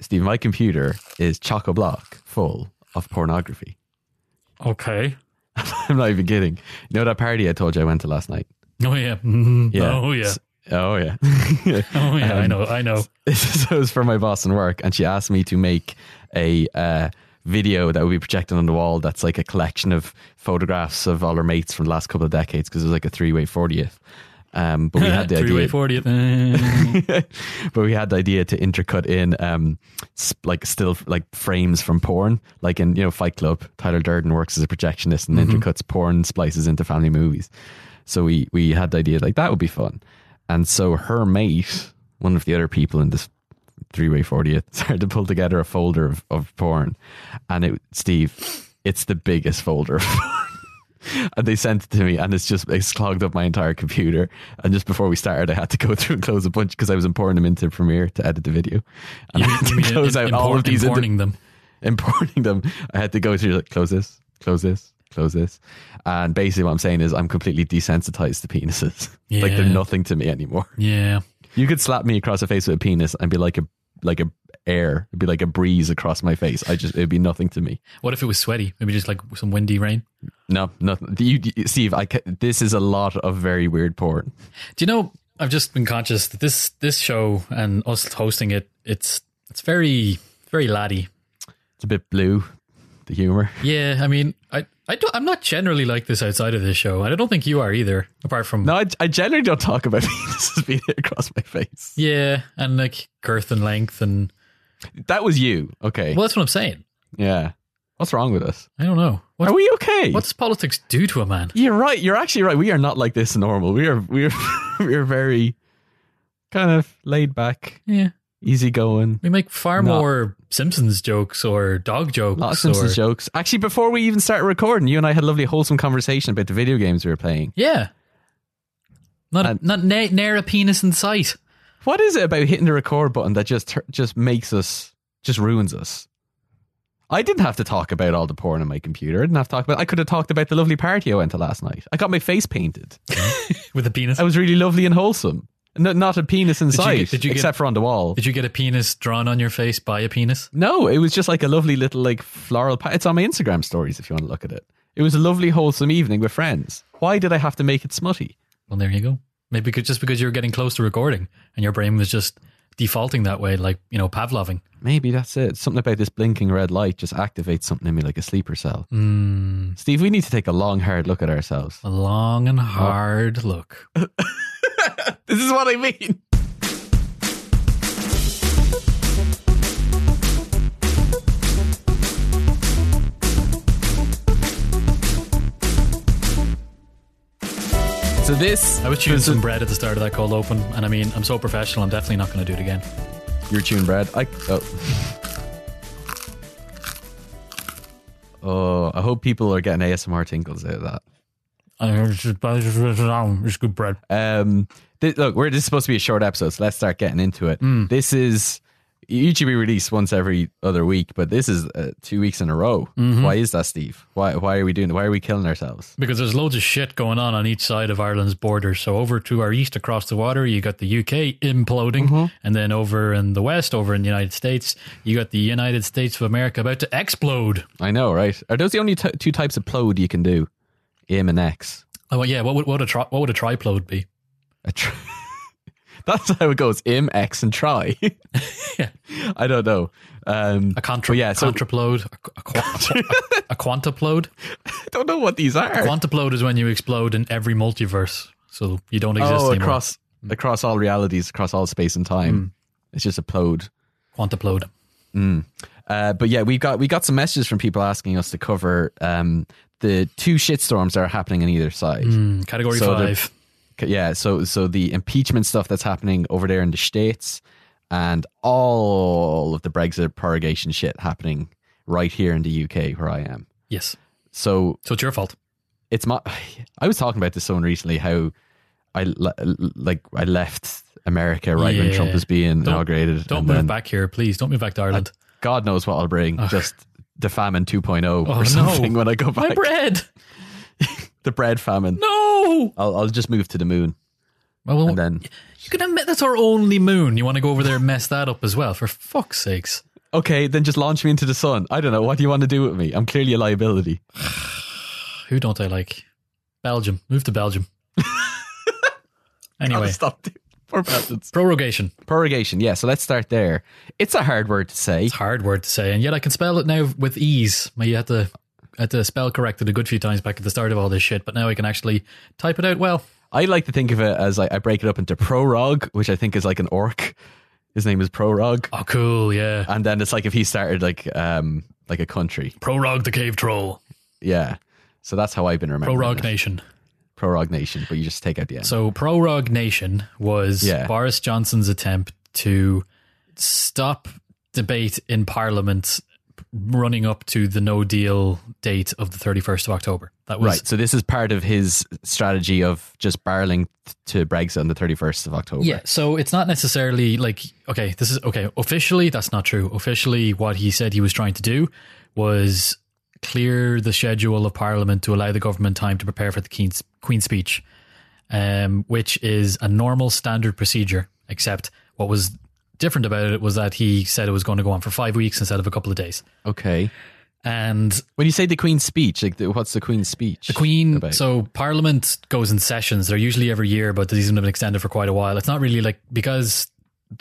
Steve, my computer is chock a block full of pornography. Okay. I'm not even kidding. You know that party I told you I went to last night? Oh yeah. Mhm. Oh yeah. S- Oh yeah. Oh yeah. I Um, know. I know. so it was for my boss in work, and she asked me to make a uh, video that would be projected on the wall. That's like a collection of photographs of all her mates from the last couple of decades because it was like a three-way fortieth. Um, but we had the idea, fortieth. But we had the idea to intercut in um, sp- like still like frames from porn, like in you know Fight Club. Tyler Durden works as a projectionist and intercuts porn splices into family movies. So we we had the idea like that would be fun, and so her mate, one of the other people in this three way fortieth, started to pull together a folder of, of porn, and it Steve, it's the biggest folder. Of porn. And they sent it to me, and it's just it's clogged up my entire computer. And just before we started, I had to go through and close a bunch because I was importing them into Premiere to edit the video. And I had to close out all of import- these into- importing them. importing them. I had to go through like close this, close this, close this, and basically what I'm saying is I'm completely desensitized to penises. Yeah. like they're nothing to me anymore. Yeah. You could slap me across the face with a penis and be like a like a air, it'd be like a breeze across my face. I just it'd be nothing to me. What if it was sweaty? Maybe just like some windy rain. No, nothing. You, you- Steve, I this is a lot of very weird porn. Do you know? I've just been conscious that this this show and us hosting it, it's it's very very laddie. It's a bit blue, the humor. Yeah, I mean, I I don't, I'm not generally like this outside of this show, and I don't think you are either. Apart from No, I, I generally don't talk about penises being across my face. yeah, and like girth and length, and That was you. Okay. well, that's what I'm saying. Yeah. What's wrong with us? I don't know what Are we okay? what does politics do to a man. You're right. You're actually right. We are not like this normal. We are we are we are very kind of laid back, Yeah, Easy going. we make far No. more Simpsons jokes or dog jokes. A lot of Simpsons or, jokes. Actually, before we even started recording, you and I had a lovely, wholesome conversation about the video games we were playing. Yeah, not And- not near a penis in sight. What is it about hitting the record button that just just makes us just ruins us? I didn't have to talk about all the porn on my computer. I didn't have to talk about. I could have talked about the lovely party I went to last night. I got my face painted. with a penis. I was really lovely and wholesome. No, not a penis in you sight, get- did you get- except for on the wall. Did you get a penis drawn on your face by a penis? No, it was just like a lovely little like floral. Pa- it's on my Instagram stories if you want to look at it. It was a lovely, wholesome evening with friends. Why did I have to make it smutty? Well, there you go. Maybe just because you were getting close to recording and your brain was just defaulting that way, like you know, Pavloving. Maybe that's it. Something about this blinking red light just activates something in me like a sleeper cell. Mm, Steve, we need to take a long, hard look at ourselves. a long and hard look. This is what I mean. So this, I was chewing some bread at the start of that cold open, and I mean, I'm so professional. I'm definitely not going to do it again. You're chewing bread. I oh. oh, I hope people are getting ASMR tinkles out of that. It's good bread. Um, th- look, we're this is supposed to be a short episode, so let's start getting into it. This is usually we release once every other week, but this is uh, two weeks in a row. Why is that, Steve? Why why are we doing? Why are we killing ourselves? Because there's loads of shit going on on each side of Ireland's border. So over to our east, across the water, you got the UK imploding, and then over in the west, over in the United States, you got the United States of America about to explode. I know, right? Are those the only t- two types of plode you can do? M and X. Oh well, yeah. What would what would a tri- what would a triplode be? A tr- That's how it goes. M, X, and try. Yeah. I don't know. Um, A contra, yeah, so- contraplode, a, a, qua- a, a quantaplode. I don't know what these are. Quantaplode is when you explode in every multiverse, so you don't exist oh, anymore. across across all realities, across all space and time. It's just a plode. Quantaplode. Uh, but yeah, we got we got some messages from people asking us to cover um, the two shitstorms that are happening on either side. Mm, category So five. Yeah, so so the impeachment stuff that's happening over there in the states, and all of the Brexit prorogation shit happening right here in the UK where I am. Yes. So So it's your fault. it's my. I was talking about this someone recently how I like I left America right when Trump was being Don't- inaugurated. Don't and move then back here, please. Don't move back to Ireland. God knows what I'll bring. Just the famine 2.0 Oh, or something no. when I go back. My bread. the bread famine. No. I'll, I'll just move to the moon. Well, and then you can admit that's our only moon. You want to go over there and mess that up as well? For fuck's sakes! okay, then just launch me into the sun. I don't know. What do you want to do with me? I'm clearly a liability. Who don't I like? Belgium. Move to Belgium. anyway, stop. Poor Belgians. prorogation. Prorogation. Yeah. So let's start there. It's a hard word to say. It's a hard word to say, and yet I can spell it now with ease. You had to had to spell correct it a good few times back at the start of all this shit, but now I can actually type it out well. I like to think of it as I, I break it up into prorog, which I think is like an orc. His name is prorog, Oh, cool, yeah. and then it's like if he started like um like a country. Prorog the cave troll. Yeah. So that's how I've been remembering. Prorog it. nation. Prorog Nation, but you just take out the end. So Prorog Nation was Yeah. Boris Johnson's attempt to stop debate in Parliament running up to the no deal date of the 31st of October. That was right. So this is part of his strategy of just barreling to Brexit on the 31st of October. Yeah, so it's not necessarily like okay, this is okay. Officially, that's not true. Officially, what he said he was trying to do was clear the schedule of Parliament to allow the government time to prepare for the Queen's, Queen's speech, um, which is a normal standard procedure. Except what was different about it was that he said it was going to go on for five weeks instead of a couple of days. Okay. And When you say the Queen's speech, like the, what's the Queen's speech? The Queen, about? so Parliament goes in sessions. They're usually every year, but these have been extended for quite a while. It's not really like because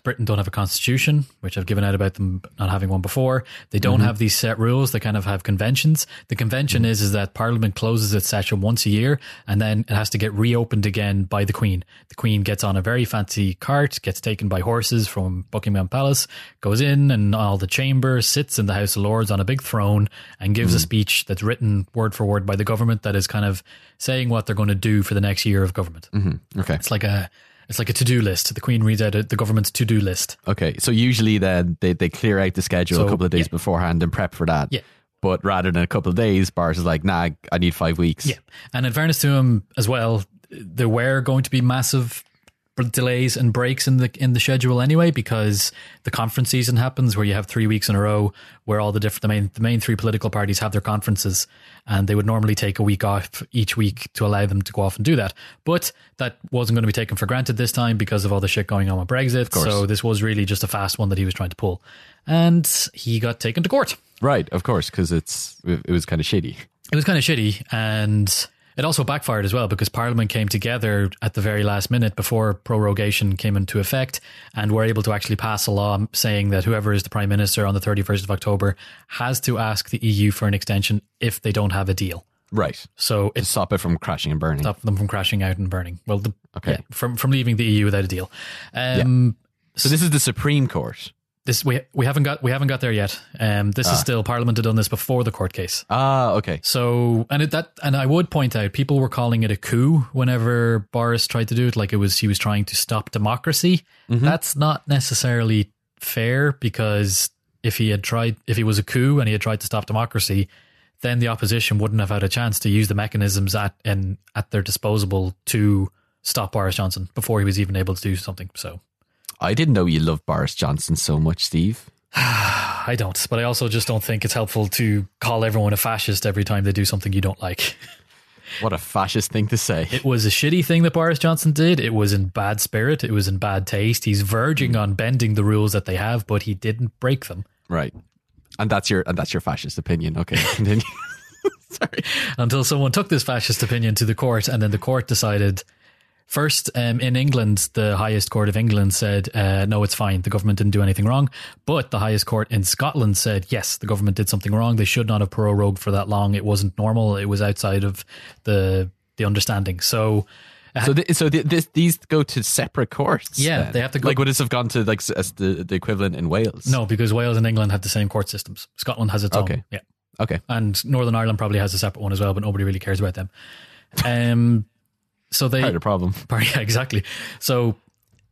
Britain don't have a constitution, which I've given out about them not having one before. They don't Mm-hmm. have these set rules. They kind of have conventions. The convention is is that Parliament closes its session once a year, and then it has to get reopened again by the Queen. The Queen gets on a very fancy cart, gets taken by horses from Buckingham Palace, goes in and all the chamber, sits in the House of Lords on a big throne, and gives Mm. a speech that's written word for word by the government that is kind of saying what they're going to do for the next year of government. Okay. It's like a it's like a to do list. The Queen reads out a, the government's to do list. Okay. So usually then they, they clear out the schedule So, a couple of days yeah. beforehand and prep for that. Yeah. But rather than a couple of days, Boris is like, nah, I need five weeks. Yeah, and in fairness to him as well, there were going to be massive delays and breaks in the in the schedule anyway because the conference season happens where you have three weeks in a row where all the different the main the main three political parties have their conferences and they would normally take a week off each week to allow them to go off and do that but that wasn't going to be taken for granted this time because of all the shit going on with Brexit so this was really just a fast one that he was trying to pull and he got taken to court Right. Of course, because it's it was kind of shitty. it was kind of shitty and it also backfired as well because parliament came together at the very last minute before prorogation came into effect and were able to actually pass a law saying that whoever is the prime minister on the 31st of october has to ask the eu for an extension if they don't have a deal Right. so To stop it from crashing and burning. Stop them from crashing out and burning well the, Okay. yeah, from from leaving the eu without a deal um So this is the Supreme Court. This we we haven't got we haven't got there yet um this is still parliament had done this before the court case Ah, okay. So, and it, that, and I would point out, people were calling it a coup whenever Boris tried to do it, like it was he was trying to stop democracy. That's not necessarily fair because if he had tried, if he was a coup and he had tried to stop democracy, then the opposition wouldn't have had a chance to use the mechanisms at in at their disposal to stop Boris Johnson before he was even able to do something. So. I didn't know you loved Boris Johnson so much, Steve. I don't, but I also just don't think it's helpful to call everyone a fascist every time they do something you don't like. What a fascist thing to say. It was a shitty thing that Boris Johnson did. It was in bad spirit. It was in bad taste. He's verging hmm. on bending the rules that they have, but he didn't break them Right. And that's your and that's your fascist opinion. Okay. Continue. Sorry. until someone took this fascist opinion to the court, and then the court decided. First, um, in England, the highest court of England said, uh, no, it's fine. The government didn't do anything wrong. But the highest court in Scotland said, yes, the government did something wrong. They should not have prorogued for that long. It wasn't normal. It was outside of the the understanding. So, So, th- so th- this, these go to separate courts. Yeah, then? they have to go- Like, would this have gone to like as the, the equivalent in Wales? no, because Wales and England have the same court systems. Scotland has its Okay. own. Yeah. Okay. and Northern Ireland probably has a separate one as well, but nobody really cares about them. Um, so they, Part a problem. yeah, exactly. So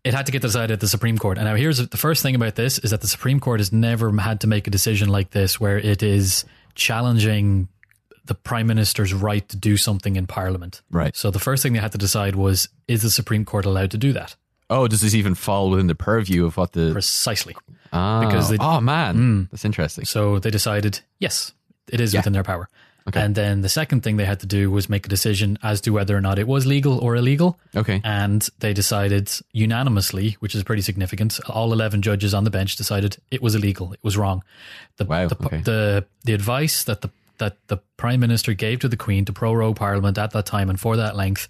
it had to get decided at the Supreme Court. And now here's the first thing about this is that the Supreme Court has never had to make a decision like this where it is challenging the Prime Minister's right to do something in Parliament. Right. So the first thing they had to decide was is the Supreme Court allowed to do that? Oh, does this even fall within the purview of what the? Precisely. Ah, because they- oh man, that's interesting. So they decided yes, it is Yeah. within their power. Okay. And then the second thing they had to do was make a decision as to whether or not it was legal or illegal. Okay. And they decided unanimously, which is pretty significant. All 11 judges on the bench decided it was illegal. It was wrong. The, Wow, the, okay. the, the advice that the, that the prime minister gave to the queen to prorogue parliament at that time and for that length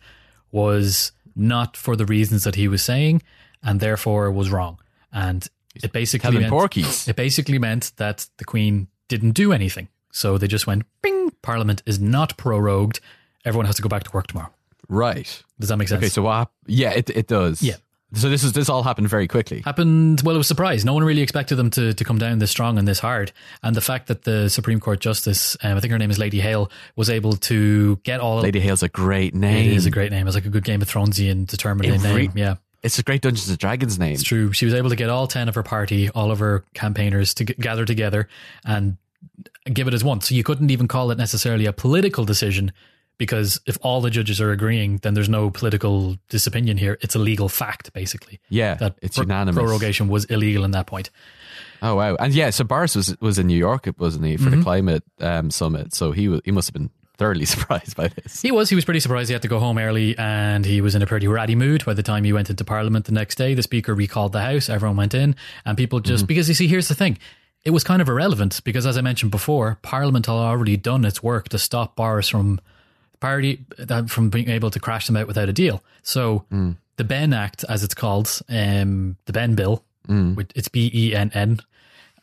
was not for the reasons that he was saying and therefore was wrong. And it basically meant, porkies. it basically meant that the Queen didn't do anything. So they just went, bing, Parliament is not prorogued. Everyone has to go back to work tomorrow. Right. Does that make sense? Okay. So what? hap- Yeah, it it does. Yeah. So this is this all happened very quickly. happened well it was a surprise no one really expected them to, to come down this strong and this hard and the fact that the supreme court justice um, i think her name is lady hale was able to get all Lady Hale's a great name. it is a great name it's like a good game of thronesian determined It name yeah It's a great Dungeons and Dragons name. It's true. She was able to get all 10 of her party, all of her campaigners to g- gather together and give it as one. So you couldn't even call it necessarily a political decision because if all the judges are agreeing, then there's no political disopinion here. It's a legal fact, basically. Yeah, That it's pro- unanimous. prorogation was illegal in that point. Oh wow! And yeah, so Boris was was in New York, it wasn't he, for Mm-hmm. the climate um, summit? So he was, he must have been thoroughly surprised by this. He was. He was pretty surprised he had to go home early and he was in a pretty ratty mood by the time he went into Parliament the next day. The Speaker recalled the House. Everyone went in and people just, because you see, here's the thing. It was kind of irrelevant because, as I mentioned before, Parliament had already done its work to stop Boris from party uh, from being able to crash them out without a deal. So the Benn Act, as it's called, um, the Benn Bill, which it's B E N N,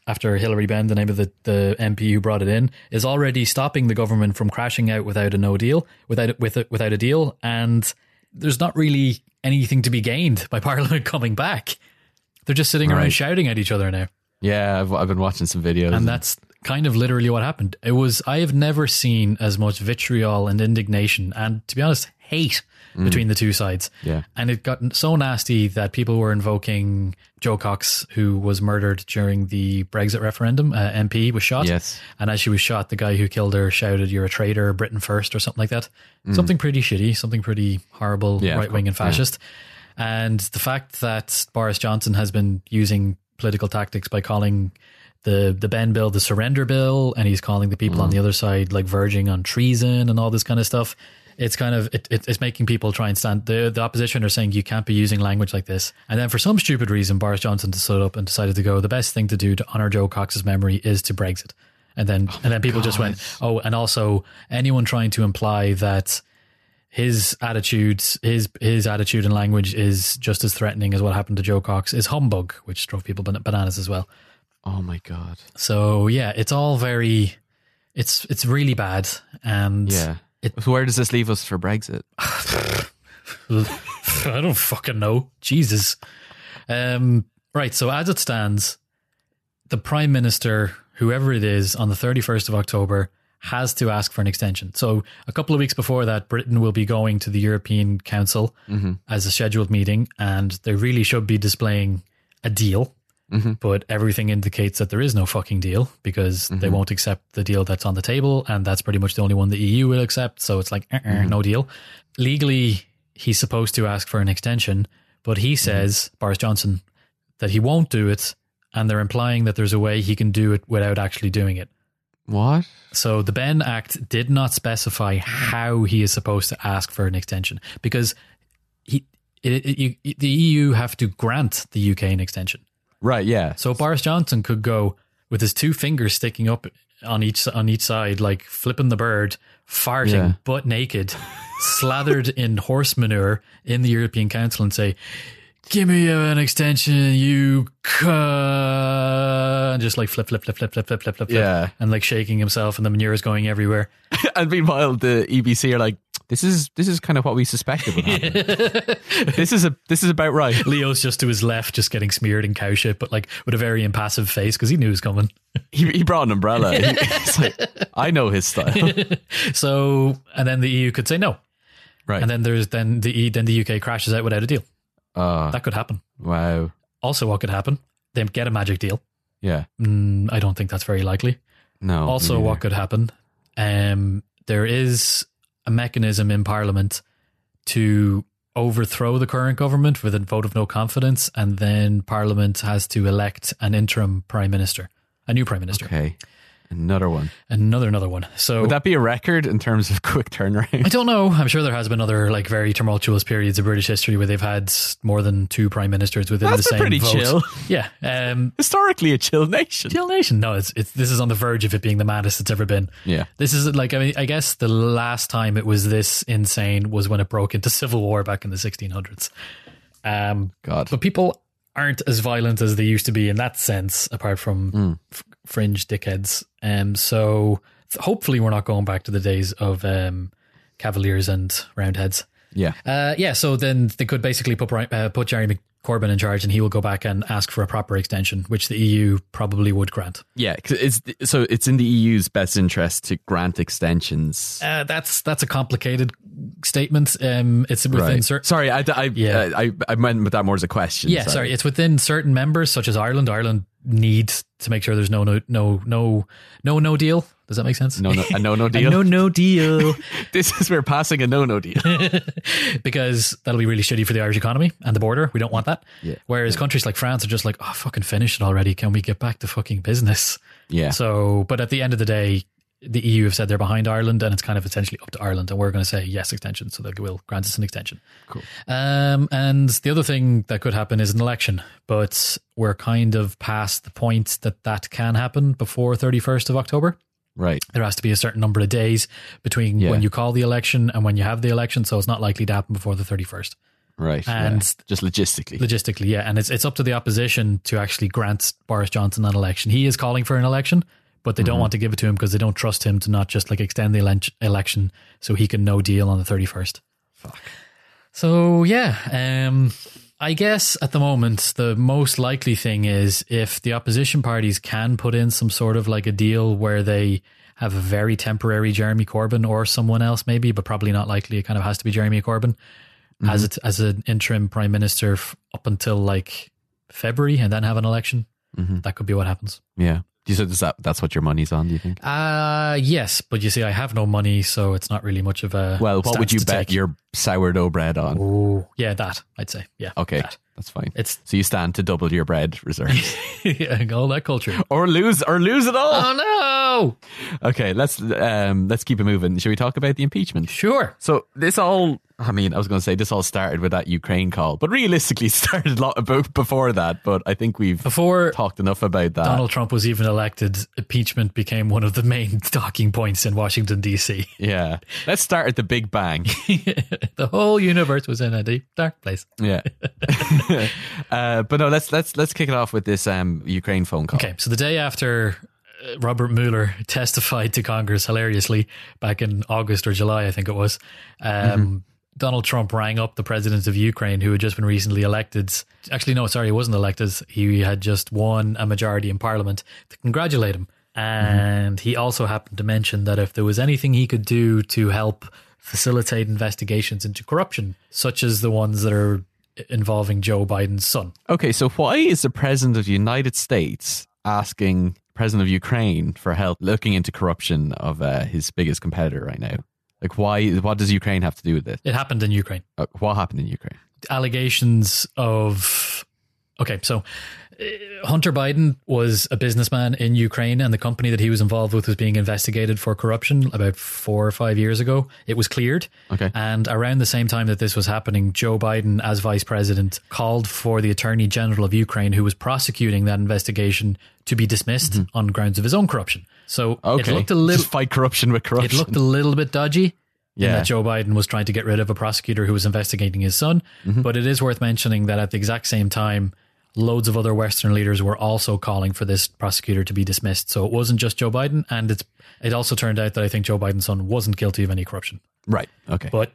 after Hilary Benn, the name of the, the MP who brought it in, is already stopping the government from crashing out without a no deal, without with a, without a deal, and there's not really anything to be gained by Parliament coming back. They're just sitting around shouting at each other now, Yeah, I've, I've been watching some videos. and that's kind of literally what happened. It was I have never seen as much vitriol and indignation, and to be honest, hate between the two sides. Yeah. and it got so nasty that people were invoking Jo Cox, who was murdered during the Brexit referendum. Uh, MP was shot. Yes. And as she was shot, the guy who killed her shouted, You're a traitor, Britain first, or something like that. Something pretty shitty, something pretty horrible, Mm. Yeah, right wing and course, yeah. fascist. And the fact that Boris Johnson has been using political tactics by calling the the Benn bill the surrender bill, and he's calling the people Mm. on the other side like verging on treason and all this kind of stuff. It's kind of it, it, it's making people try and stand. The the opposition are saying you can't be using language like this, and then for some stupid reason, Boris Johnson stood up and decided to go. The best thing to do to honor Jo Cox's memory is to Brexit, and then and then people just went, oh, and also anyone trying to imply that his attitudes, his his attitude and language is just as threatening as what happened to Jo Cox is humbug, which drove people bananas as well. oh my god. So yeah, it's all very, it's it's really bad, and Yeah. It- Where does this leave us for Brexit? I don't fucking know. Jesus. Um, right. So as it stands, the prime minister, whoever it is, on the thirty first of October has to ask for an extension. So a couple of weeks before that, Britain will be going to the European Council mm-hmm. as a scheduled meeting, and they really should be displaying a deal. Mm-hmm. But everything indicates that there is no fucking deal because they mm-hmm. won't accept the deal that's on the table, and that's pretty much the only one the EU will accept. So it's like, uh-uh, no deal. Legally, he's supposed to ask for an extension, but he says, Boris Johnson, that he won't do it, and they're implying that there's a way he can do it without actually doing it. What? So the Benn Act did not specify how he is supposed to ask for an extension because he, it, it, you, the EU have to grant the UK an extension. Right. Yeah. So Boris Johnson could go with his two fingers sticking up on each on each side, like flipping the bird, farting Yeah. butt naked, slathered in horse manure in the European Council, and say, give me an extension, you cunt. Just like flip, flip, flip, flip, flip, flip, flip, flip. Yeah. And like shaking himself and the manure is going everywhere. and meanwhile, the EBC are like, this is this is kind of what we suspected would happen. this is a this is about right. Leo's just to his left, just getting smeared in cow shit, but like with a very impassive face because he knew it was coming. He, he brought an umbrella. He, like, I know his style. so, and then the EU could say no, right? And then there's then the then the UK crashes out without a deal. Oh, That could happen. wow. Also, what could happen? They get a magic deal. Yeah. Mm, I don't think that's very likely. No. Also, me what could happen? Um, there is a mechanism in Parliament to overthrow the current government with a vote of no confidence, and then Parliament has to elect an interim prime minister, a new prime minister. Okay. Another one. Another another one. So Would that be a record in terms of quick turnaround? I don't know. I'm sure there has been other like very tumultuous periods of British history where they've had more than two prime ministers within That's the same pretty vote. chill. Yeah. Um, Historically, a chill nation. Chill Nation. No, it's it's this is on the verge of it being the maddest it's ever been. Yeah. This is like I mean I guess the last time it was this insane was when it broke into civil war back in the 1600s. Um, God. but people aren't as violent as they used to be in that sense, apart from Hmm. f- fringe dickheads. Um, so hopefully we're not going back to the days of um, Cavaliers and Roundheads. Yeah. Uh, yeah, so then they could basically put uh, put Jeremy Corbyn in charge, and he will go back and ask for a proper extension, which the EU probably would grant. Yeah, It's, so it's in the EU's best interest to grant extensions. Uh, that's that's a complicated statement. Um, it's within Right. certain. Sorry, I, I, Yeah. uh, I, I meant that more as a question. Yeah, sorry. It's within certain members, such as Ireland. Ireland need to make sure there's no no no no no no deal. Does that make sense? No, no, a no, no deal. no no deal. This is we're passing a no, no deal. because that'll be really shitty for the Irish economy and the border. We don't want that. Yeah. Whereas countries like France are just like, oh, fucking finish it already. Can we get back to fucking business? Yeah. So, but at the end of the day, the EU have said they're behind Ireland, and it's kind of essentially up to Ireland, and we're going to say yes extension, so they will grant us an extension. Cool. Um, and the other thing that could happen is an election, but we're kind of past the point that that can happen before thirty first of October. Right. There has to be a certain number of days between Yeah. when you call the election and when you have the election, so it's not likely to happen before the thirty first. Right. And- yeah. just logistically. Logistically, yeah, and it's it's up to the opposition to actually grant Boris Johnson an election. He is calling for an election, but they don't Mm-hmm. want to give it to him because they don't trust him to not just like extend the ele- election so he can no deal on the thirty first. Fuck. So yeah, um, I guess at the moment the most likely thing is if the opposition parties can put in some sort of like a deal where they have a very temporary Jeremy Corbyn or someone else maybe, but probably not likely. It kind of has to be Jeremy Corbyn as it as an interim prime minister f- up until like February, and then have an election. Mm-hmm. That could be what happens. Yeah. You said that that's what your money's on, do you think? Uh yes, but you see, I have no money, so it's not really much of a Well, what would you bet take. your sourdough bread on? Oh, yeah, that I'd say, yeah. Okay, that. that's fine. It's So you stand to double your bread reserves, yeah, all that culture. or lose, or lose it all. Oh no! Okay, let's um, let's keep it moving. Should we talk about the impeachment? Sure. So this all, I mean, I was going to say this all started with that Ukraine call, but realistically, it started a lot about before that. But I think we've Before talked enough about that. Donald Trump was even elected, impeachment became one of the main talking points in Washington D.C. yeah, let's start at the Big Bang. the whole universe was in a deep dark place. Yeah, uh, but no, let's let's let's kick it off with this um, Ukraine phone call. Okay, so the day after uh, Robert Mueller testified to Congress hilariously back in August or July, I think it was, um, Donald Trump rang up the president of Ukraine, who had just been recently elected. Actually, no, sorry, he wasn't elected. He had just won a majority in parliament to congratulate him. And he also happened to mention that if there was anything he could do to help facilitate investigations into corruption, such as the ones that are involving Joe Biden's son. Okay, so why is the president of the United States asking president of Ukraine for help looking into corruption of uh, his biggest competitor right now? Like, why? What does Ukraine have to do with it? It happened in Ukraine. Uh, what happened in Ukraine? allegations of okay so hunter biden was a businessman in ukraine and the company that he was involved with was being investigated for corruption about four or five years ago it was cleared Okay. and around the same time that this was happening joe biden as vice president called for the attorney general of ukraine who was prosecuting that investigation to be dismissed on grounds of his own corruption so Mm-hmm. Okay, it looked a little just fight corruption with corruption. it looked a little bit dodgy. Yeah. that Joe Biden was trying to get rid of a prosecutor who was investigating his son. Mm-hmm. But it is worth mentioning that at the exact same time, loads of other Western leaders were also calling for this prosecutor to be dismissed. So it wasn't just Joe Biden. And it's, it also turned out that I think Joe Biden's son wasn't guilty of any corruption. right. Okay. But,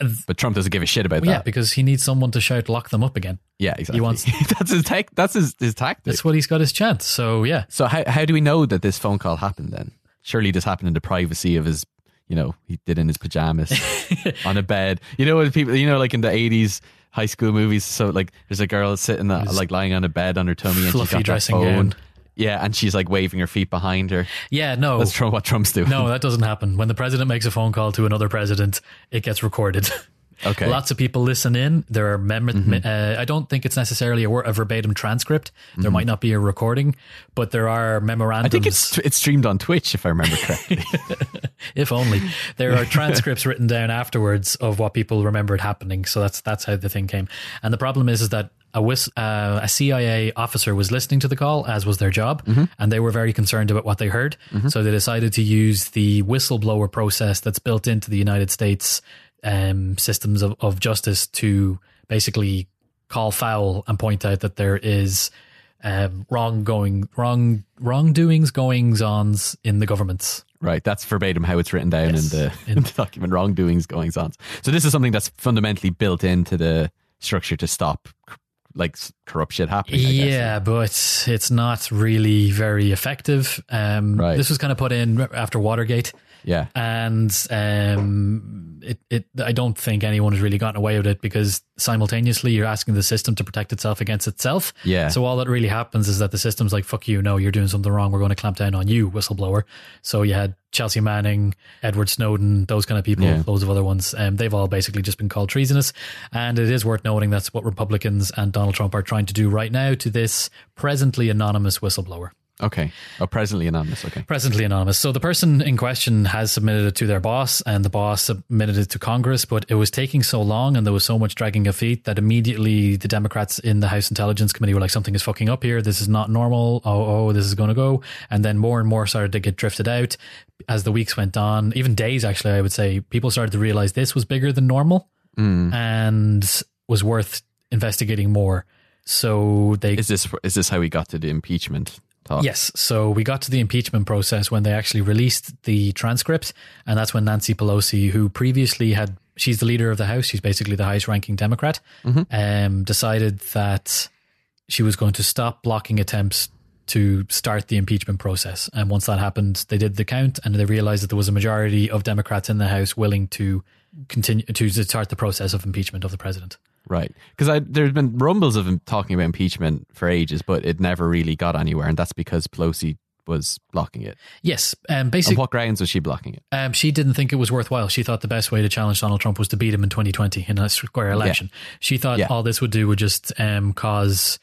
uh, But Trump doesn't give a shit about yeah, that. Yeah, because he needs someone to shout, lock them up again. Yeah, exactly. He wants- that's his tech. That's his his tactic. That's what he's got his chance. So yeah. So how how do we know that this phone call happened then? Surely this happened in the privacy of his, you know, he did in his pajamas on a bed. You know what people, you know, like in the eighties high school movies. So like, there's a girl sitting uh, like lying on a bed on her tummy and she's got dressing phone. gown. Yeah, and she's like waving her feet behind her. Yeah, no. That's Trump, what Trump's doing. No, that doesn't happen. When the president makes a phone call to another president, it gets recorded. Okay. Lots of people listen in. There are mem- Mm-hmm. uh, I don't think it's necessarily a, a verbatim transcript. There might not be a recording, but there are memorandums. Mm-hmm. I think it's it's streamed on Twitch if I remember correctly. if only there are transcripts written down afterwards of what people remembered happening. So that's that's how the thing came. And the problem is, is that a, uh, a CIA officer was listening to the call, as was their job, and they were very concerned about what they heard. So they decided to use the whistleblower process that's built into the United States um, systems of, of justice to basically call foul and point out that there is um, wrong going wrong wrongdoings goings ons in the governments. right. That's verbatim how it's written down Yes. in the in the document. Wrongdoings, goings ons. So this is something that's fundamentally built into the structure to stop like corrupt shit happening. I guess. Yeah, but it's not really very effective. Um, Right. This was kind of put in after Watergate, Yeah. and um, it, it. I don't think anyone has really gotten away with it because simultaneously you're asking the system to protect itself against itself. Yeah. So all that really happens is that the system's like, "Fuck you! No, you're doing something wrong. We're going to clamp down on you, whistleblower." So you had Chelsea Manning, Edward Snowden, those kind of people, Yeah. loads of other ones. Um, they've all basically just been called treasonous. And it is worth noting that's what Republicans and Donald Trump are trying to do right now to this presently anonymous whistleblower. Okay. Oh, presently anonymous. Okay. Presently anonymous. So the person in question has submitted it to their boss, and the boss submitted it to Congress, but it was taking so long and there was so much dragging of feet that immediately the Democrats in the House Intelligence Committee were like, something is fucking up here. This is not normal. Oh, oh, this is going to go. And then more and more started to get drifted out as the weeks went on, even days, actually, I would say. People started to realize this was bigger than normal mm. and was worth investigating more. So they Is this is this how we got to the impeachment talk? Yes. So we got to the impeachment process when they actually released the transcript. And that's when Nancy Pelosi, who previously had, she's the leader of the House, she's basically the highest ranking Democrat, um, decided that she was going to stop blocking attempts to start the impeachment process. And once that happened, they did the count and they realized that there was a majority of Democrats in the House willing to continue to start the process of impeachment of the president. Right. Because there's been rumbles of him talking about impeachment for ages, but it never really got anywhere, and that's because Pelosi was blocking it. Yes. Um, On basically, what grounds was she blocking it? Um, she didn't think it was worthwhile. She thought the best way to challenge Donald Trump was to beat him in 2020 in a square election. She thought Yeah. all this would do would just um, cause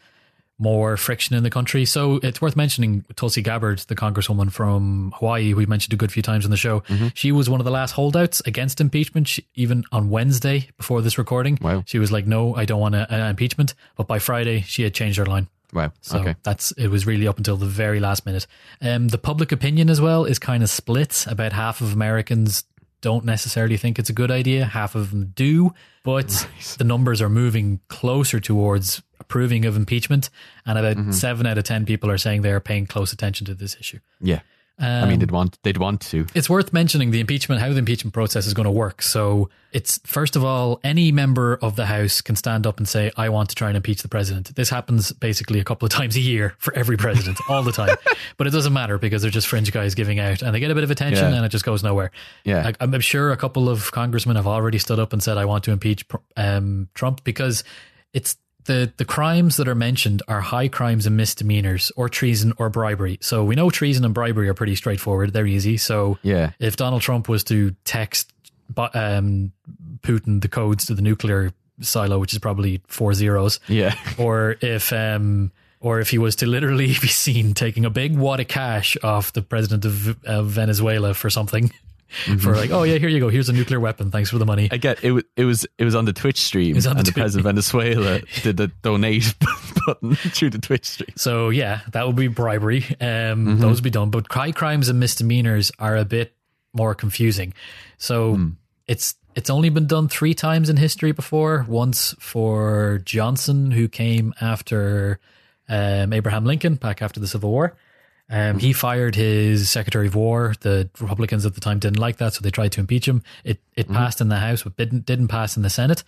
more friction in the country. So it's worth mentioning Tulsi Gabbard, the congresswoman from Hawaii, we mentioned a good few times on the show. Mm-hmm. She was one of the last holdouts against impeachment. She, even on Wednesday before this recording, Wow. she was like, "No, I don't want an impeachment." But by Friday, she had changed her line. Wow. So okay. that's it was really up until the very last minute. Um, the public opinion as well is kind of split. About half of Americans don't necessarily think it's a good idea. Half of them do, but the numbers are moving closer towards approving of impeachment. And about Mm-hmm. seven out of ten people are saying they are paying close attention to this issue. Yeah. I Um, mean, they'd want they'd want to. It's worth mentioning the impeachment, how the impeachment process is going to work. So it's first of all, any member of the House can stand up and say, I want to try and impeach the president. This happens basically a couple of times a year for every president, all the time. But it doesn't matter because they're just fringe guys giving out and they get a bit of attention Yeah. and it just goes nowhere. Yeah. I, I'm sure a couple of congressmen have already stood up and said, I want to impeach um, Trump because it's the, the crimes that are mentioned are high crimes and misdemeanors or treason or bribery. So we know treason and bribery are pretty straightforward. They're easy. So Yeah. if Donald Trump was to text um, Putin the codes to the nuclear silo, which is probably four zeros, Yeah. or if um, or if he was to literally be seen taking a big wad of cash off the president of, of Venezuela for something, for like, oh yeah, here you go, here's a nuclear weapon, thanks for the money. I get it. Was it was it was on the Twitch stream, on the and the president of Venezuela did the donate button through the Twitch stream. So yeah, that would be bribery. Um, Those would be done, but high crimes and misdemeanors are a bit more confusing. So it's it's only been done three times in history before. Once for Johnson, who came after um, Abraham Lincoln back after the Civil War. Um, he fired his Secretary of War. The Republicans at the time didn't like that, so they tried to impeach him. It it passed in the House, but didn't didn't pass in the Senate.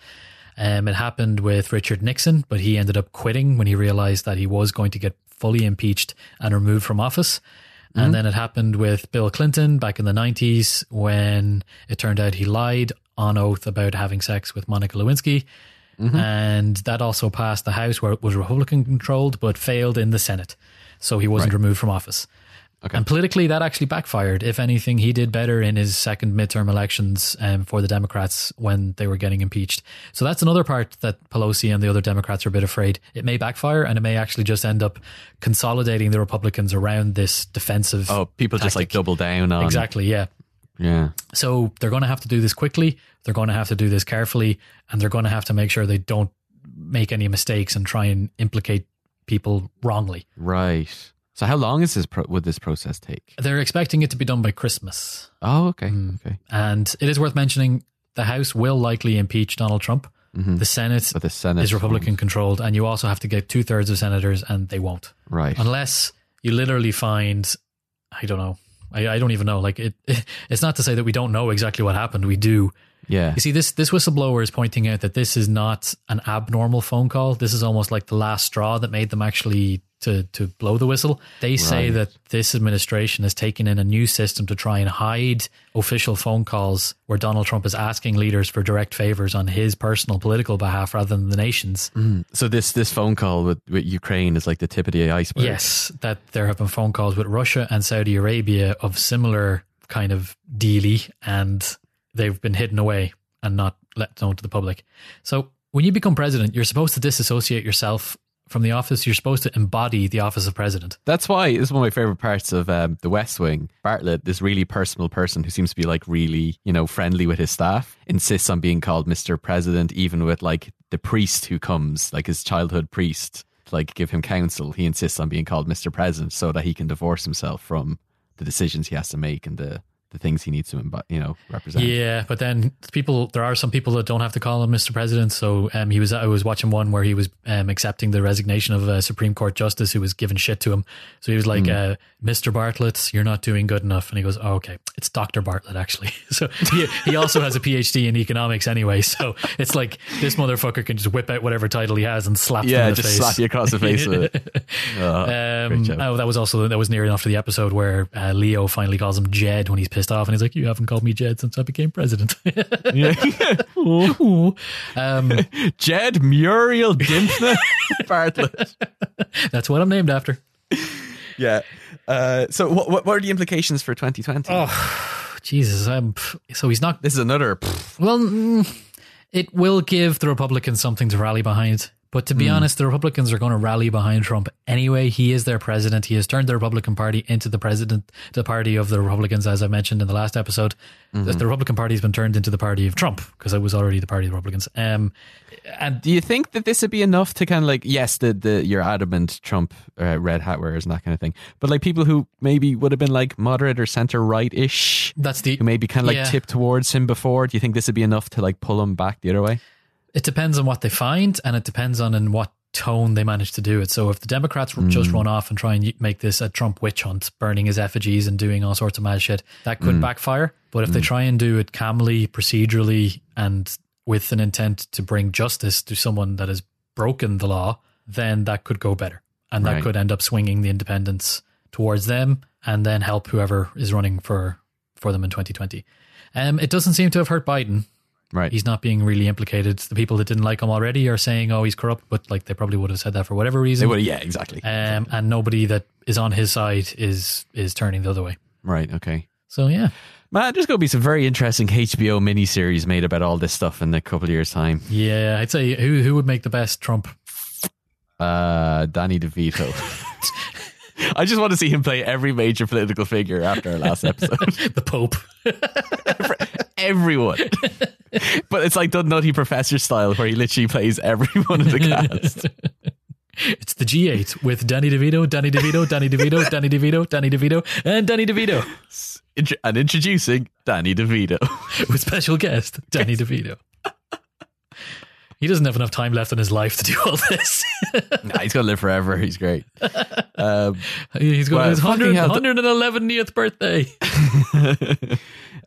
Um, it happened with Richard Nixon, but he ended up quitting when he realized that he was going to get fully impeached and removed from office. And then it happened with Bill Clinton back in the 90s when it turned out he lied on oath about having sex with Monica Lewinsky. And that also passed the House where it was Republican controlled, but failed in the Senate. So he wasn't removed from office. Okay. And politically, that actually backfired. If anything, he did better in his second midterm elections um, for the Democrats when they were getting impeached. So that's another part that Pelosi and the other Democrats are a bit afraid. It may backfire and it may actually just end up consolidating the Republicans around this defensive. Oh, people just like double down on. Exactly, yeah. Yeah. So they're going to have to do this quickly. They're going to have to do this carefully, and they're going to have to make sure they don't make any mistakes and try and implicate people wrongly. Right. So how long is this? Pro- would this process take? They're expecting it to be done by Christmas. Oh, okay. Hmm. Okay. And it is worth mentioning the House will likely impeach Donald Trump. Mhm. The Senate But the Senate is Republican controlled, and you also have to get two thirds of senators, and they won't. Right. Unless you literally find, I don't know. I, I don't even know. Like it, it's not to say that we don't know exactly what happened. We do. Yeah. You see, this this whistleblower is pointing out that this is not an abnormal phone call. This is almost like the last straw that made them actually to to blow the whistle. They say that this administration has taken in a new system to try and hide official phone calls where Donald Trump is asking leaders for direct favors on his personal political behalf rather than the nation's. Mm. So this this phone call with, with Ukraine is like the tip of the iceberg. Yes, that there have been phone calls with Russia and Saudi Arabia of similar kind of dealy, and they've been hidden away and not let known to the public. So when you become president, you're supposed to disassociate yourself from the office. You're supposed to embody the office of president. That's why this is one of my favorite parts of um, The West Wing. Bartlet, this really personal person who seems to be like really, you know, friendly with his staff, insists on being called Mr. President, even with like the priest who comes, like his childhood priest, to like give him counsel. He insists on being called Mr. President so that he can divorce himself from the decisions he has to make and the the things he needs to, imbi- you know, represent. Yeah, but then people, there are some people that don't have to call him Mr. President. So um, he was, I was watching one where he was um, accepting the resignation of a Supreme Court justice who was giving shit to him. So he was like, uh, Mr. Bartlet, you're not doing good enough. And he goes, oh, okay, it's Dr. Bartlet actually. So he, he also has a PhD in economics anyway. So it's like this motherfucker can just whip out whatever title he has and slap you Yeah, in the just face. slap you across the face with it. Oh, Um, oh, that was also that was near enough to the episode where uh, Leo finally calls him Jed when he's pissed off, and he's like, "You haven't called me Jed since I became president." um, Jed Muriel Dimpna Bartlett. that's what I'm named after. Yeah. Uh, so what, what are the implications for 2020? Oh, Jesus! Um, so he's not. This is another. Well, mm, it will give the Republicans something to rally behind. But to be honest, the Republicans are going to rally behind Trump anyway. He is their president. He has turned the Republican Party into the president, the party of the Republicans, as I mentioned in the last episode. The, the Republican Party has been turned into the party of Trump because it was already the party of the Republicans. Um, and Do you think that this would be enough to kind of like yes, the the your adamant Trump uh, red hat wearers and that kind of thing, but like people who maybe would have been like moderate or center right ish, that's the who maybe kind of like Yeah. tipped towards him before. Do you think this would be enough to like pull him back the other way? It depends on what they find, and it depends on in what tone they manage to do it. So if the Democrats just mm. run off and try and make this a Trump witch hunt, burning his effigies and doing all sorts of mad shit, that could mm. backfire. But if they mm. try and do it calmly, procedurally, and with an intent to bring justice to someone that has broken the law, then that could go better, and that Right. could end up swinging the independents towards them, and then help whoever is running for for them in 2020. Um, it doesn't seem to have hurt Biden Right. he's not being really implicated. The people that didn't like him already are saying, "Oh, he's corrupt," but like they probably would have said that for whatever They reason. would- yeah, exactly. Um, and nobody that is on his side is is turning the other way. right. Okay. So yeah, Man, there's going to be some very interesting HBO miniseries made about all this stuff in a couple of years' time. yeah, I'd say who who would make the best Trump? Uh, Danny DeVito. I just want to see him play every major political figure after our last episode. the Pope. Everyone. but it's like the Nutty Professor style where he literally plays everyone in the cast. It's the G8 with Danny DeVito, Danny DeVito, Danny DeVito, Danny DeVito, Danny DeVito, and Danny DeVito and introducing Danny DeVito. with special guest Danny DeVito. He doesn't have enough time left in his life to do all this. nah, he's going to live forever. He's great. Um, He's going Well, to his fucking 100, 111th birthday.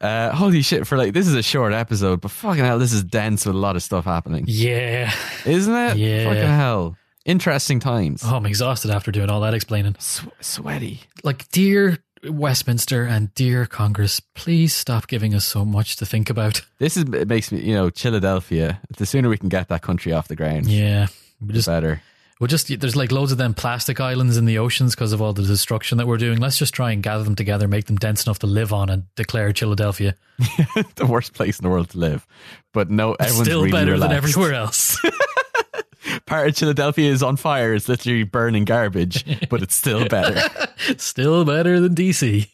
Uh, holy shit, for like, this is a short episode, but fucking hell, this is dense with a lot of stuff happening. Yeah. Isn't it? Yeah. Fucking hell. Interesting times. Oh, I'm exhausted after doing all that explaining. Sw- sweaty. Like, dear Westminster and dear Congress, please stop giving us so much to think about. This is it makes me, you know, Philadelphia. The sooner we can get that country off the ground, Yeah. Just better. Well, just there's like loads of them plastic islands in the oceans because of all the destruction that we're doing. Let's just try and gather them together, make them dense enough to live on, and declare Philadelphia the worst place in the world to live. But no, everyone's still really better than everywhere else. Part of Philadelphia is on fire. It's literally burning garbage, but it's still better. still better than DC.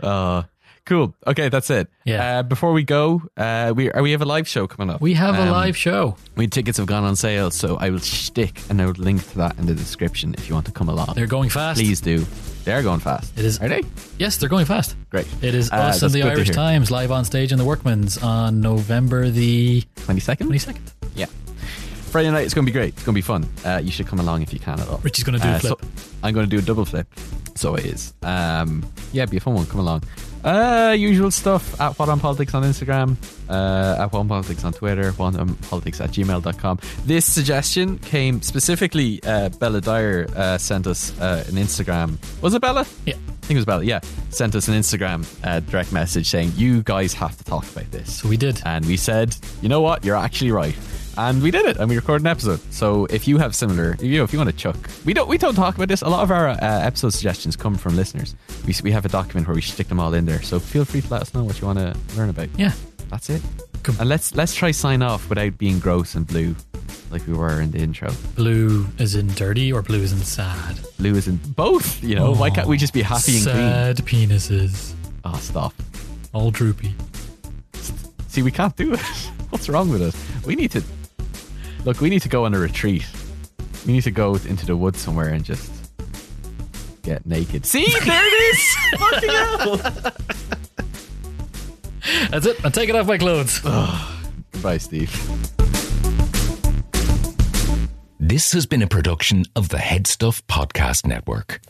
Uh, cool. Okay, that's it. Yeah. Uh, before we go, uh, we we have a live show coming up. We have a Um, live show. We tickets have gone on sale, so I will stick a note link to that in the description if you want to come along. They're going fast. Please do. They're going fast. It is- Are they? Yes, they're going fast. Great. It is Uh, us and the Irish. Times live on stage in the Workman's on November the Twenty second. 22nd. Yeah. Friday night. It's going to be great. It's going to be fun. Uh, you should come along if you can at all. Richie's going to do Uh, a flip. so- I'm going to do a double flip. So it is. Um, yeah, be a fun one. Come along. Uh, usual stuff at What on Politics on Instagram, uh, at What on Politics on Twitter, What on Politics at gmail.com. This suggestion came specifically, uh, Bella Dyer uh, sent us uh, an Instagram. Was it Bella? yeah. I think it was Bella, yeah. Sent us an Instagram uh, direct message saying, You guys have to talk about this. So we did. And we said, you know what, you're actually right. And we did it, and we recorded an episode. So if you have similar, you know, if you want to chuck, we don't we don't talk about this. A lot of our uh, episode suggestions come from listeners. We we have a document where we stick them all in there. So feel free to let us know what you want to learn about. Yeah. That's it. And let's let's try sign off without being gross and blue, like we were in the intro. Blue is in dirty or blue is in sad? Blue is in both. You know, why can't we just be happy and clean? Sad penises. Oh, stop. All droopy. See, we can't do it. What's wrong with us? We need to look. We need to go on a retreat. We need to go into the woods somewhere and just get naked. See, there it is. Fucking hell. That's it. I'm taking off my clothes. Goodbye, Steve. This has been a production of the HeadStuff Podcast Network.